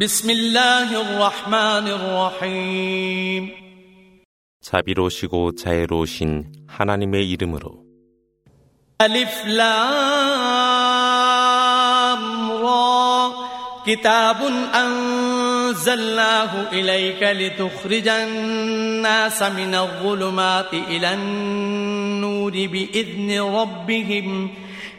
بسم الله الرحمن الرحيم 자비로우시고 자애로우신 하나님의 이름으로 ألف لام را كتاب أنزلناه إليك لتخرج الناس من الظلمات إلى النور بإذن ربهم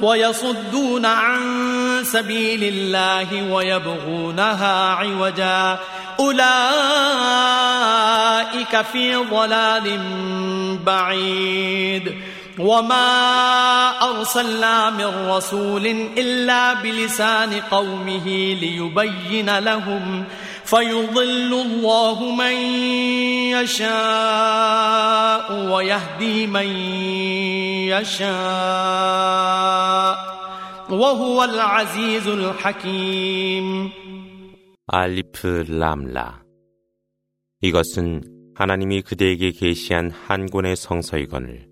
ويصدون عن سبيل الله ويبغونها عوجا. أولئك في ضلال بعيد. وما أرسلنا من رسول إلا بلسان قومه ليبين لهم فيضل الله من يشاء ويهدي من يشاء وهو العزيز الحكيم 알리프 람라 이것은 하나님이 그대에게 계시한 한 권의 성서이거늘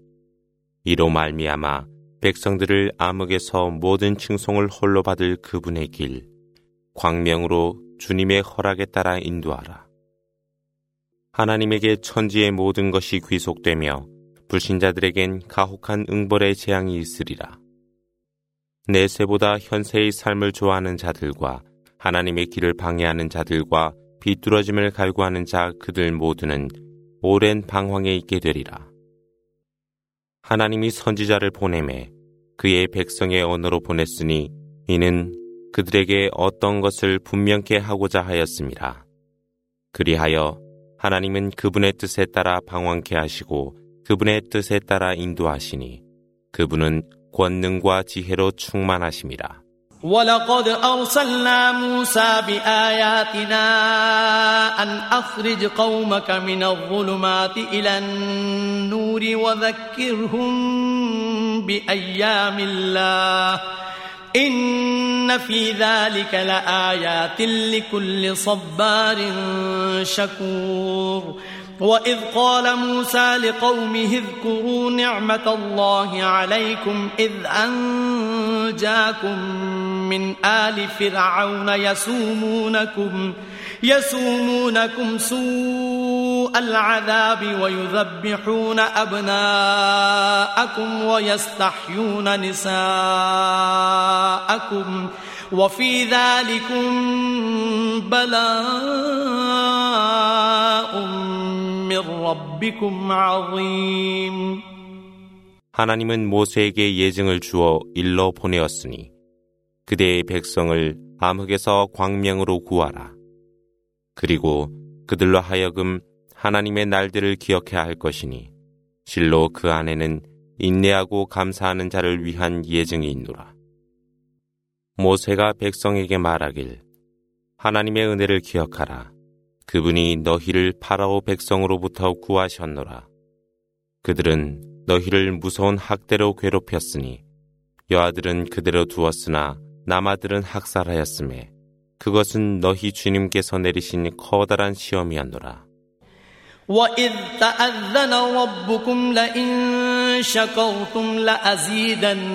이로 말미암아 백성들을 암흑에서 모든 칭송을 홀로 받을 그분의 길 광명으로 주님의 허락에 따라 인도하라. 하나님에게 천지의 모든 것이 귀속되며 불신자들에겐 가혹한 응벌의 재앙이 있으리라. 내세보다 현세의 삶을 좋아하는 자들과 하나님의 길을 방해하는 자들과 비뚤어짐을 갈구하는 자 그들 모두는 오랜 방황에 있게 되리라. 하나님이 선지자를 보내매 그의 백성의 언어로 보냈으니 이는 그들에게 어떤 것을 분명케 하고자 하였습니다. 그리하여 하나님은 그분의 뜻에 따라 방황케 하시고 그분의 뜻에 따라 인도하시니 그분은 권능과 지혜로 충만하심이라. ولقد أرسلنا موسى بآياتنا أن أخرج قومك من الظلمات إلى النور وذكرهم بأيام الله إن في ذلك لآيات لكل صبار شكور. وإذ قال موسى لقومه اذكروا نعمة الله عليكم إذ أنجاكم من آل فرعون يسومونكم يسومونكم سوء العذاب ويذبحون أبناءكم ويستحيون نساءكم وفي ذلكم بلاء من ربكم عظيم 하나님은 모세에게 예증을 주어 일러 보내었으니 그대의 백성을 암흑에서 광명으로 구하라. 그리고 그들로 하여금 하나님의 날들을 기억해야 할 것이니 실로 그 안에는 인내하고 감사하는 자를 위한 예증이 있노라. 모세가 백성에게 말하길 하나님의 은혜를 기억하라. 그분이 너희를 파라오 백성으로부터 구하셨노라. 그들은 너희를 무서운 학대로 괴롭혔으니 여아들은 그대로 두었으나 남아들은 학살하였음에 그것은 너희 주님께서 내리신 커다란 시험이었노라. وإذ تأذن ربكم لئن شكرتم لأزيدنكم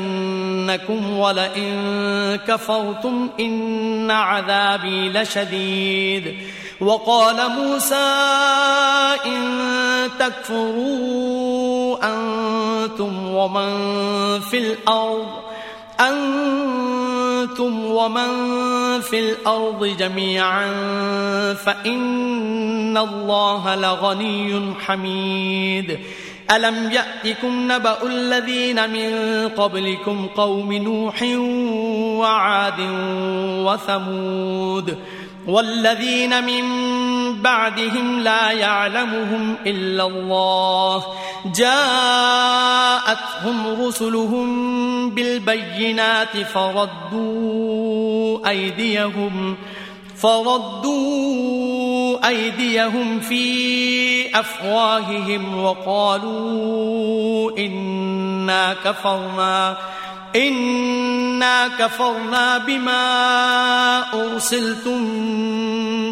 ولئن كفرتم إن عذابي لشديد وقال موسى إن تكفروا أنتم ومن في الأرض أنتم ومن في الأرض جميعا فإن الله لغني حميد ألم يأتكم نبأ الذين من قبلكم قوم نوح وعاد وثمود والذين من بعدهم لا يعلمهم إلا الله. جاءتهم رسلهم بالبينات فردوا أيديهم فردوا أيديهم في أفواههم وقالوا إنا كفرنا. إنا كفرنا بما أرسلتم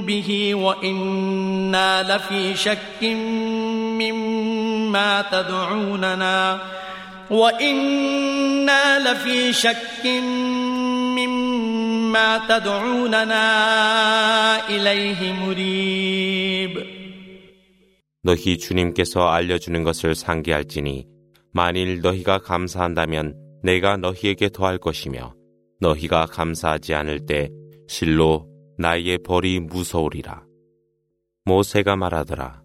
به وإنا لفي شك مما تدعوننا وإنا لفي شك مما تدعوننا إليه مريب 너희 주님께서 알려주는 것을 상기할지니 만일 너희가 감사한다면 내가 너희에게 더할 것이며 너희가 감사하지 않을 때 실로 나의 벌이 무서우리라. 모세가 말하더라.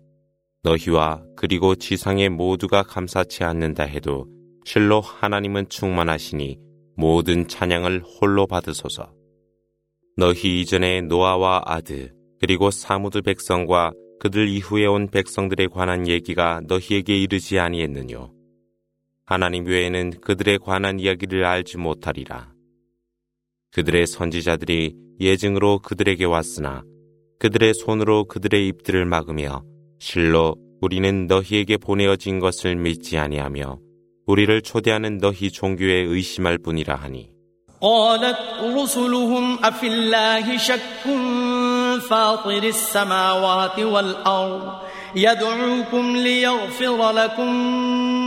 너희와 그리고 지상의 모두가 감사치 않는다 해도 실로 하나님은 충만하시니 모든 찬양을 홀로 받으소서. 너희 이전에 노아와 아드 그리고 사무드 백성과 그들 이후에 온 백성들에 관한 얘기가 너희에게 이르지 아니했느뇨. 하나님 외에는 그들에 관한 이야기를 알지 못하리라. 그들의 선지자들이 예증으로 그들에게 왔으나 그들의 손으로 그들의 입들을 막으며 실로 우리는 너희에게 보내어진 것을 믿지 아니하며 우리를 초대하는 너희 종교에 의심할 뿐이라 하니. قالت رسلهم أفي الله شك فاطر السماوات والأرض يدعوكم ليغفر لكم من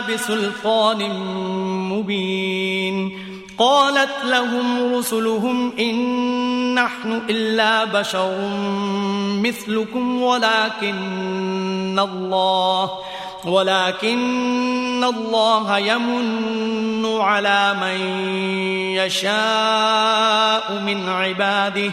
بسلطان مبين. قالت لهم رسلهم إن نحن إلا بشر مثلكم ولكن الله ولكن الله يمن على من يشاء من عباده.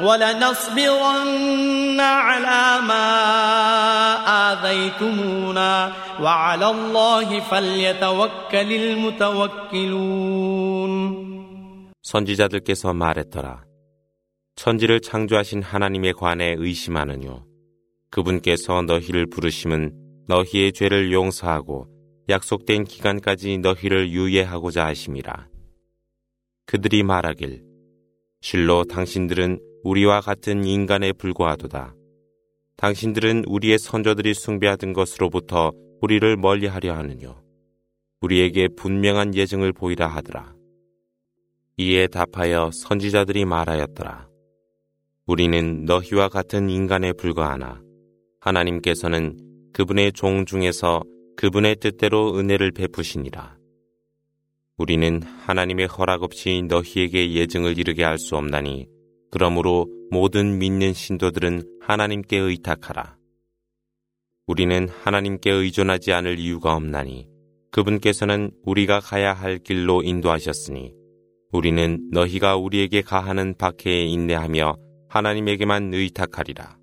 ولنصبرن على ما آذيتمونا وعلى الله فليتوكل المتوكلون 선지자들께서 말했더라. 천지를 창조하신 하나님에 관해 의심하느뇨. 그분께서 너희를 부르심은 너희의 죄를 용서하고 약속된 기간까지 너희를 유예하고자 하심이라. 그들이 말하길 실로 당신들은 우리와 같은 인간에 불과하도다. 당신들은 우리의 선조들이 숭배하던 것으로부터 우리를 멀리하려 하느뇨. 우리에게 분명한 예증을 보이라 하더라. 이에 답하여 선지자들이 말하였더라. 우리는 너희와 같은 인간에 불과하나 하나님께서는 그분의 종 중에서 그분의 뜻대로 은혜를 베푸시니라. 우리는 하나님의 허락 없이 너희에게 예증을 이르게 할 수 없나니 그러므로 모든 믿는 신도들은 하나님께 의탁하라. 우리는 하나님께 의존하지 않을 이유가 없나니 그분께서는 우리가 가야 할 길로 인도하셨으니 우리는 너희가 우리에게 가하는 박해에 인내하며 하나님에게만 의탁하리라.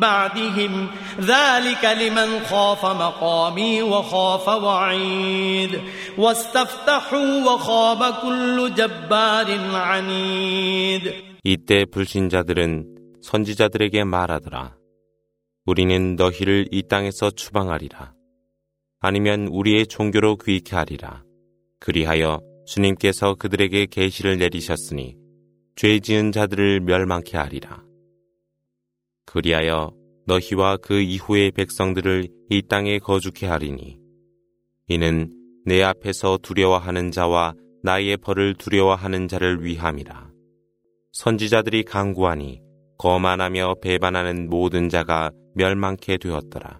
بعدهم ذلك لمن خاف مقامي وخاف وعيد واستفتحوا وخاب كل جبار عنيد 이때 불신자들은 선지자들에게 말하더라. 우리는 너희를 이 땅에서 추방하리라. 아니면 우리의 종교로 귀케 하리라. 그리하여 주님께서 그들에게 계시를 내리셨으니 죄 지은 자들을 멸망케 하리라. 그리하여 너희와 그 이후의 백성들을 이 땅에 거주케 하리니 이는 내 앞에서 두려워하는 자와 나의 벌을 두려워하는 자를 위함이라. 선지자들이 강구하니 거만하며 배반하는 모든 자가 멸망케 되었더라.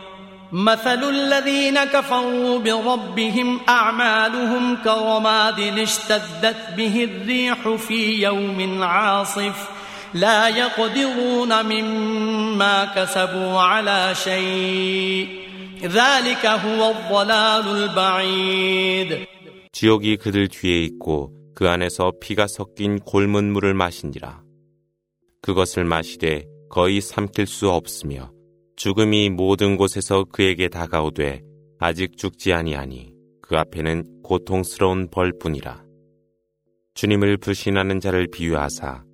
مثل الذين كفروا بربهم أعمالهم كرماد اشتدت به الريح في يوم عاصف لا يقدرون مما كسبوا على شيء ذلك هو الضلال البعيد 지옥이 그들 뒤에 있고 그 안에서 피가 섞인 골문 물을 마신지라. 그것을 마시되 거의 삼킬 수 없으며 죽음이 모든 곳에서 그에게 다가오되 아직 죽지 아니하니 그 앞에는 고통스러운 벌뿐이라. 주님을 불신하는 자를 비유하사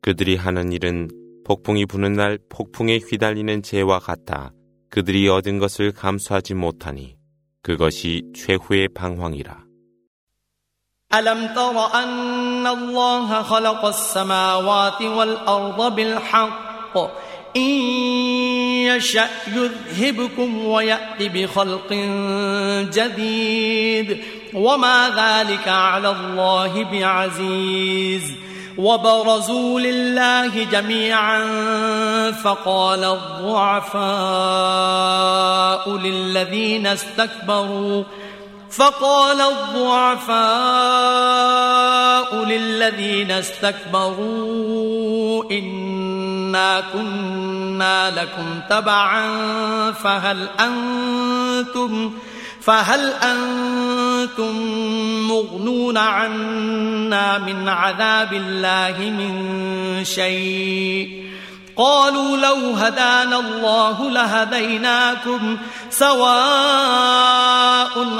그들이 하는 일은 폭풍이 부는 날 폭풍에 휘달리는 재와 같아 그들이 얻은 것을 감수하지 못하니 그것이 최후의 방황이라. ألم تر أن الله خلق السماوات والأرض بالحق إن يشأ يذهبكم ويأتي بخلق جديد. وما ذلك على الله بعزيز. وبرزوا لله جميعا فقال الضعفاء للذين استكبروا فقال الضعفاء للذين استكبروا إنا كنا لكم تبعا فهل أنتم فهل أنتم مغنون عنا من عذاب الله من شيء قالوا لو هدانا الله لهديناكم سواء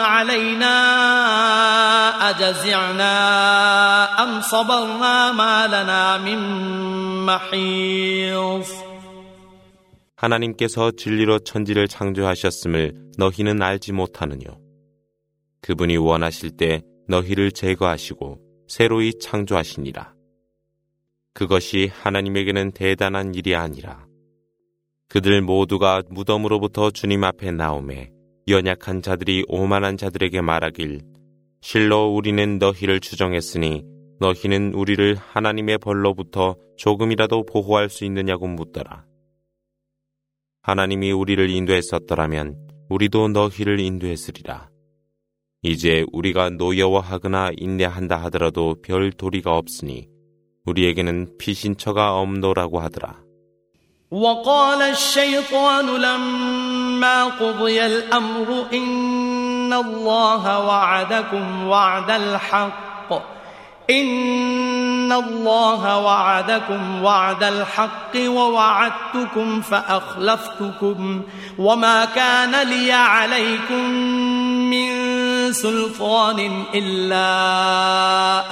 علينا أجزعنا أم صبرنا ما لنا من محيص 하나님께서 진리로 천지를 창조하셨음을 너희는 알지 못하느뇨. 그분이 원하실 때 너희를 제거하시고 새로이 창조하시니라. 그것이 하나님에게는 대단한 일이 아니라 그들 모두가 무덤으로부터 주님 앞에 나오매 연약한 자들이 오만한 자들에게 말하길 실로 우리는 너희를 추정했으니 너희는 우리를 하나님의 벌로부터 조금이라도 보호할 수 있느냐고 묻더라. 하나님이 우리를 인도했었더라면 우리도 너희를 인도했으리라. 이제 우리가 노여워하거나 인내한다 하더라도 별 도리가 없으니 우리에게는 피신처가 없노라고 하더라. وقال الشيطان لما قضي الأمر إن الله وعدكم وعد الحق إن الله وعدكم وعد الحق ووعدتكم فأخلفتكم وما كان لي عليكم من سلطان إلا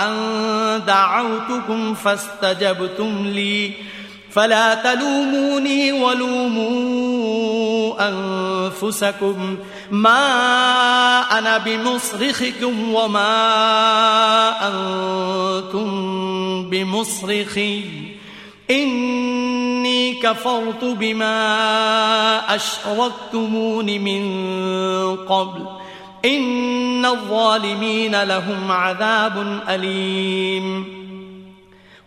أن دعوتكم فاستجبتم لي. فلا تلوموني ولوموا أنفسكم. ما أنا بمصرخكم وما أنتم بمصرخي. إني كفرت بما أشركتمون من قبل. إن الظالمين لهم عذاب أليم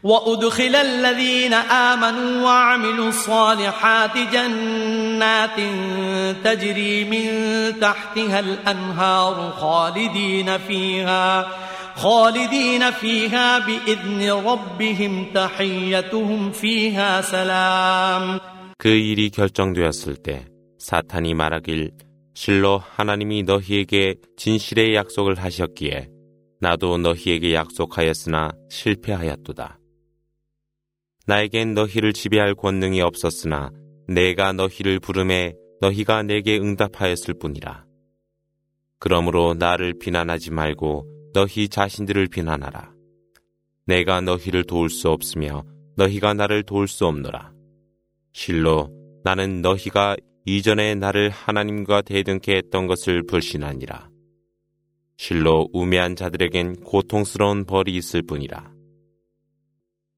وأدخل الذين آمنوا وعملوا الصالحات جنات تجري من تحتها الأنهار خالدين فيها خالدين فيها بإذن ربهم تحيتهم فيها سلام 그 일이 결정되었을 때 사탄이 말하길 실로 하나님이 너희에게 진실의 약속을 하셨기에 나도 너희에게 약속하였으나 실패하였도다. 나에겐 너희를 지배할 권능이 없었으나 내가 너희를 부름에 너희가 내게 응답하였을 뿐이라. 그러므로 나를 비난하지 말고 너희 자신들을 비난하라. 내가 너희를 도울 수 없으며 너희가 나를 도울 수 없노라. 실로 나는 너희가 이전에 나를 하나님과 대등케 했던 것을 불신하니라. 실로 우매한 자들에겐 고통스러운 벌이 있을 뿐이라.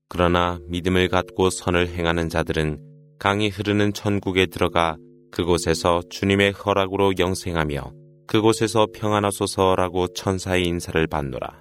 그러나 믿음을 갖고 선을 행하는 자들은 강이 흐르는 천국에 들어가 그곳에서 주님의 허락으로 영생하며 그곳에서 평안하소서라고 천사의 인사를 받노라.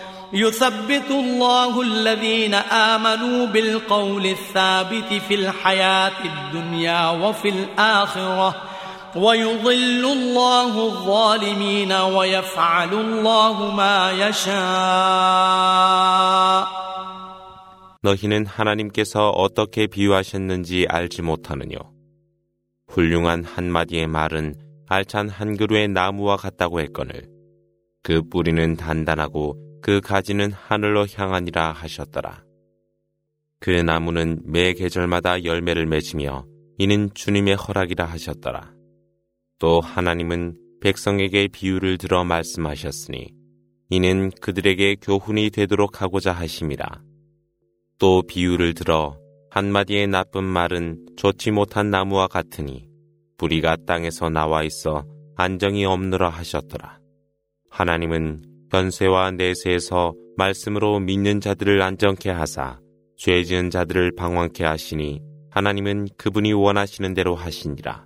يثبت الله الذين آمنوا بالقول الثابت في الحياة الدنيا وفي الآخرة ويضل الله الظالمين ويفعل الله ما يشاء 너희는 하나님께서 어떻게 비유하셨는지 알지 못하느뇨. 훌륭한 한마디의 말은 알찬 한 그루의 나무와 같다고 했거늘. 그 뿌리는 단단하고 그 가지는 하늘로 향하니라 하셨더라. 그 나무는 매 계절마다 열매를 맺으며 이는 주님의 허락이라 하셨더라. 또 하나님은 백성에게 비유를 들어 말씀하셨으니 이는 그들에게 교훈이 되도록 하고자 하심이라. 또 비유를 들어 한마디의 나쁜 말은 좋지 못한 나무와 같으니 뿌리가 땅에서 나와 있어 안정이 없느라 하셨더라. 하나님은 변세와 내세에서 말씀으로 믿는 자들을 안정케 하사 죄 지은 자들을 방황케 하시니 하나님은 그분이 원하시는 대로 하시니라.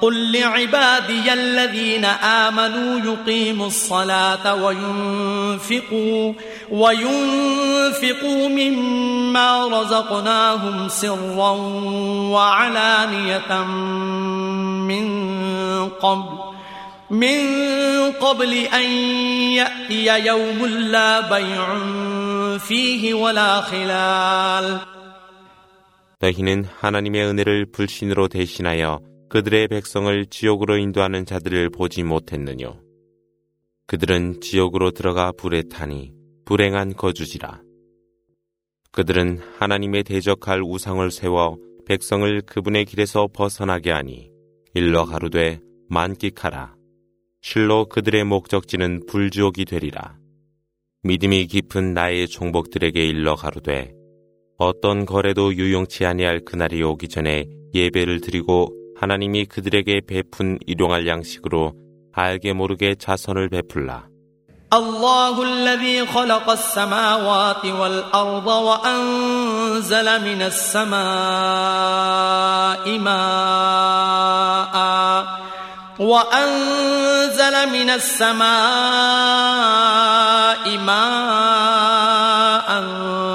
قل لعبادي الذين آمنوا يقيموا الصلاة وينفقوا وينفقوا مما رزقناهم سرا وعلانية من قبل من قبل أن يأتي يوم لا بيع فيه ولا خلال 너희는 하나님의 은혜를 불신으로 대신하여 그들의 백성을 지옥으로 인도하는 자들을 보지 못했느뇨. 그들은 지옥으로 들어가 불에 타니 불행한 거주지라. 그들은 하나님의 대적할 우상을 세워 백성을 그분의 길에서 벗어나게 하니 일러 가로되 만끽하라. 실로 그들의 목적지는 불지옥이 되리라. 믿음이 깊은 나의 종복들에게 일러 가로되 어떤 거래도 유용치 아니할 그날이 오기 전에 예배를 드리고 하나님이 그들에게 베푼 일용할 양식으로 알게 모르게 자선을 베풀라. الله الذي خلق السماوات والأرض وأنزل من السماء ماء وأنزل من السماء ماء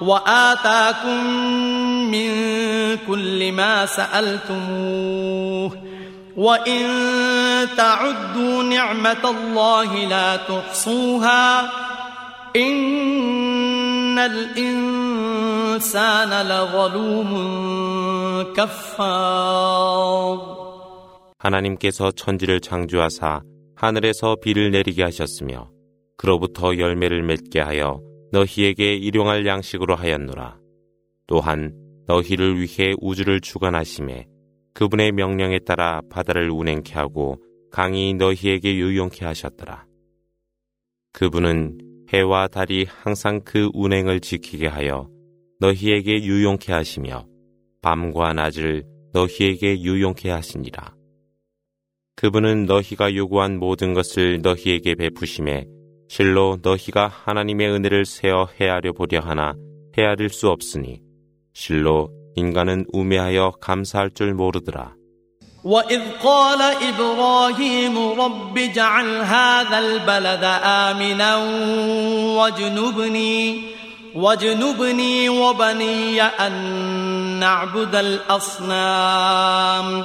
وآتاكم من كل ما سألتموه وإن تعدوا نعمة الله لا تحصوها إن الإنسان لظلوم كفار 하나님께서 천지를 창조하사 하늘에서 비를 내리게 하셨으며 그로부터 열매를 맺게 하여 너희에게 일용할 양식으로 하였노라. 또한 너희를 위해 우주를 주관하심에 그분의 명령에 따라 바다를 운행케 하고 강이 너희에게 유용케 하셨더라. 그분은 해와 달이 항상 그 운행을 지키게 하여 너희에게 유용케 하시며 밤과 낮을 너희에게 유용케 하시니라. 그분은 너희가 요구한 모든 것을 너희에게 베푸심에 실로 너희가 하나님의 은혜를 세어 헤아려 보려 하나 헤아릴 수 없으니 실로 인간은 우매하여 감사할 줄 모르더라. وإذ قال إبراهيم رب اجعل هذا البلد آمنا واجنبني واجنبني وبني أن نعبد الأصنام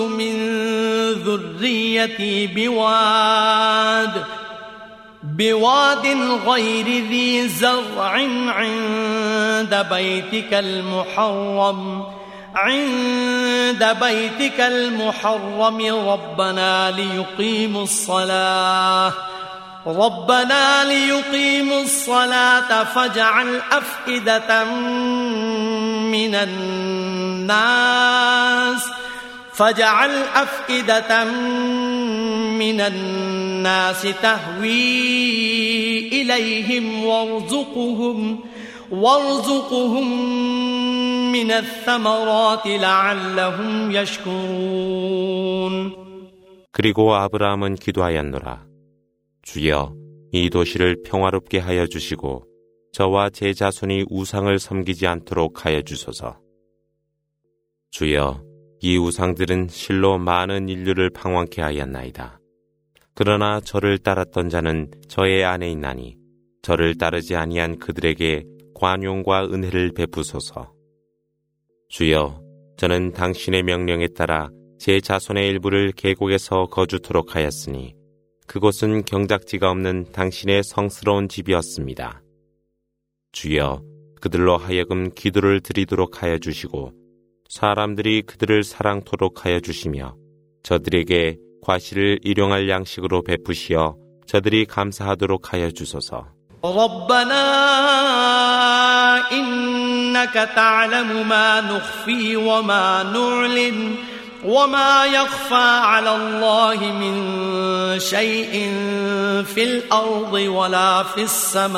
من ذريتي بواد بواد غير ذي زرع عند بيتك المحرم عند بيتك المحرم ربنا ليقيموا الصلاة ربنا ليقيموا الصلاة فاجعل أفئدة من الناس. فاجعل أفئدة من الناس تهوي إليهم وارزقهم وارزقهم من الثمرات لعلهم يشكرون 그리고 아브라함은 기도하였노라. 주여, 이 도시를 평화롭게 하여 주시고 저와 제 자손이 우상을 섬기지 않도록 하여 주소서. 주여, 이 우상들은 실로 많은 인류를 방황케 하였나이다. 그러나 저를 따랐던 자는 저의 안에 있나니 저를 따르지 아니한 그들에게 관용과 은혜를 베푸소서. 주여, 저는 당신의 명령에 따라 제 자손의 일부를 계곡에서 거주토록 하였으니 그곳은 경작지가 없는 당신의 성스러운 집이었습니다. 주여, 그들로 하여금 기도를 드리도록 하여 주시고 사람들이 그들을 사랑토록 하여 주시며 저들에게 과실을 일용할 양식으로 베푸시어 저들이 감사하도록 하여 주소서. ربنا إنك تعلم ما نخفي وما نعلن وما يخفى على الله من شيء في الأرض ولا في السماء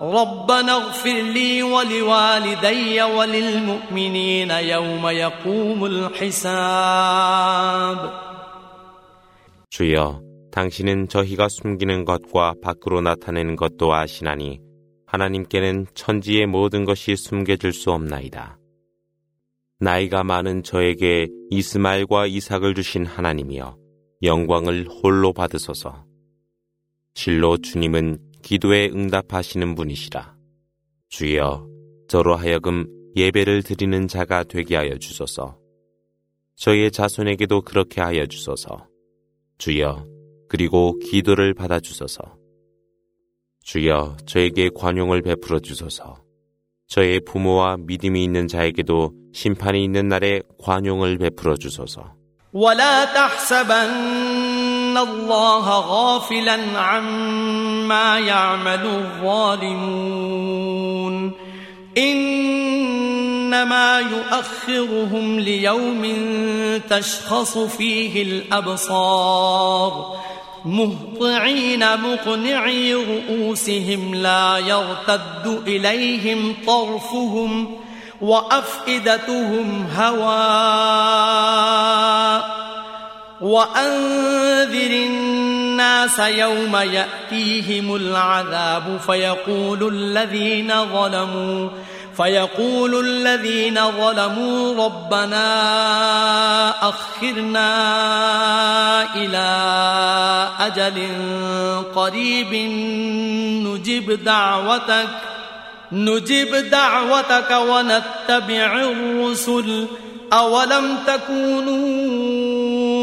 ربنا اغفر لي ولوالدي وللمؤمنين يوم يقوم الحساب 주여, 당신은 저희가 숨기는 것과 밖으로 나타내는 것도 아시나니 하나님께는 천지의 모든 것이 숨겨질 수 없나이다. 나이가 많은 저에게 이스마엘과 이삭을 주신 하나님이여 영광을 홀로 받으소서. 실로 주님은 기도에 응답하시는 분이시라. 주여, 저로 하여금 예배를 드리는 자가 되게 하여 주소서. 저의 자손에게도 그렇게 하여 주소서. 주여, 그리고 기도를 받아 주소서. 주여, 저에게 관용을 베풀어 주소서. 저의 부모와 믿음이 있는 자에게도 심판이 있는 날에 관용을 베풀어 주소서. تحسبن الله غافلا عما يعمل الظالمون انما يؤخرهم ليوم تشخص فيه الابصار مهطعين مقنعي رؤوسهم لا يرتد اليهم طرفهم وافئدتهم هواء وأنذر الناس يوم يأتيهم العذاب فيقول الذين ظلموا فيقول الذين ظلموا ربنا أخرنا إلى أجل قريب نجب دعوتك نجب دعوتك ونتبع الرسل أولم تكونوا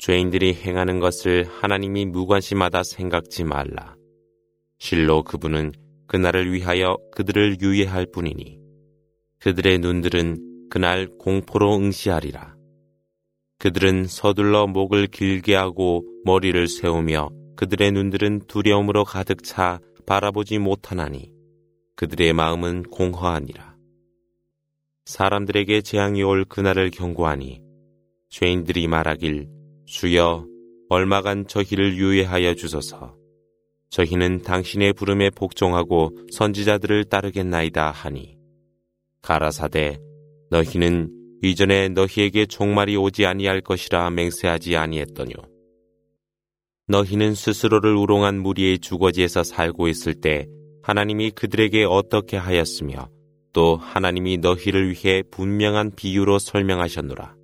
죄인들이 행하는 것을 하나님이 무관심하다 생각지 말라. 실로 그분은 그날을 위하여 그들을 유예할 뿐이니 그들의 눈들은 그날 공포로 응시하리라. 그들은 서둘러 목을 길게 하고 머리를 세우며 그들의 눈들은 두려움으로 가득 차 바라보지 못하나니 그들의 마음은 공허하니라. 사람들에게 재앙이 올 그날을 경고하니 죄인들이 말하길 주여 얼마간 저희를 유예하여 주소서. 저희는 당신의 부름에 복종하고 선지자들을 따르겠나이다 하니 가라사대 너희는 이전에 너희에게 종말이 오지 아니할 것이라 맹세하지 아니했더뇨. 너희는 스스로를 우롱한 무리의 주거지에서 살고 있을 때 하나님이 그들에게 어떻게 하였으며 또 하나님이 너희를 위해 분명한 비유로 설명하셨노라.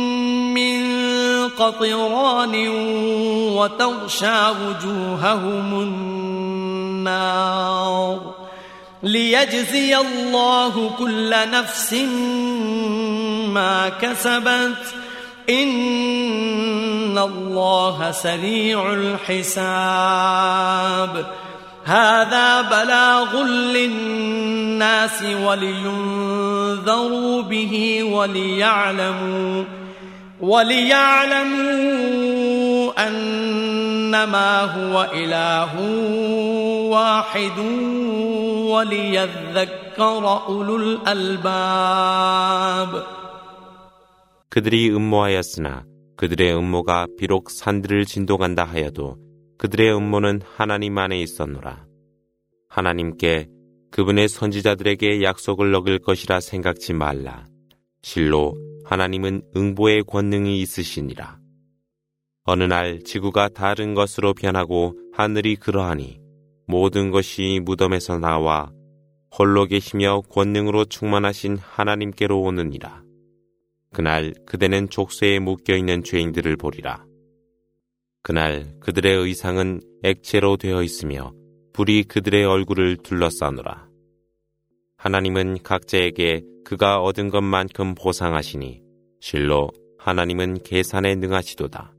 قطران وتغشى وجوههم النار ليجزي الله كل نفس ما كسبت. إن الله سريع الحساب. هذا بلاغ للناس ولينذروا به وليعلموا وليعلموا أنما هو إله واحد وليذكر أولو الألباب 그들이 음모하였으나 그들의 음모가 비록 산들을 진동한다 하여도 그들의 음모는 하나님 안에 있었노라. 하나님께 그분의 선지자들에게 약속을 어길 것이라 생각지 말라. 실로 하나님은 응보의 권능이 있으시니라. 어느 날 지구가 다른 것으로 변하고 하늘이 그러하니 모든 것이 무덤에서 나와 홀로 계시며 권능으로 충만하신 하나님께로 오느니라. 그날 그대는 족쇄에 묶여 있는 죄인들을 보리라. 그날 그들의 의상은 액체로 되어 있으며 불이 그들의 얼굴을 둘러싸노라. 하나님은 각자에게 그가 얻은 것만큼 보상하시니 실로 하나님은 계산에 능하시도다.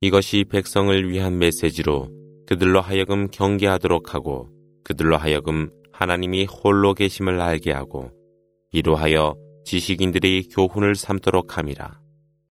이것이 백성을 위한 메시지로 그들로 하여금 경계하도록 하고 그들로 하여금 하나님이 홀로 계심을 알게 하고 이로하여 지식인들이 교훈을 삼도록 함이라.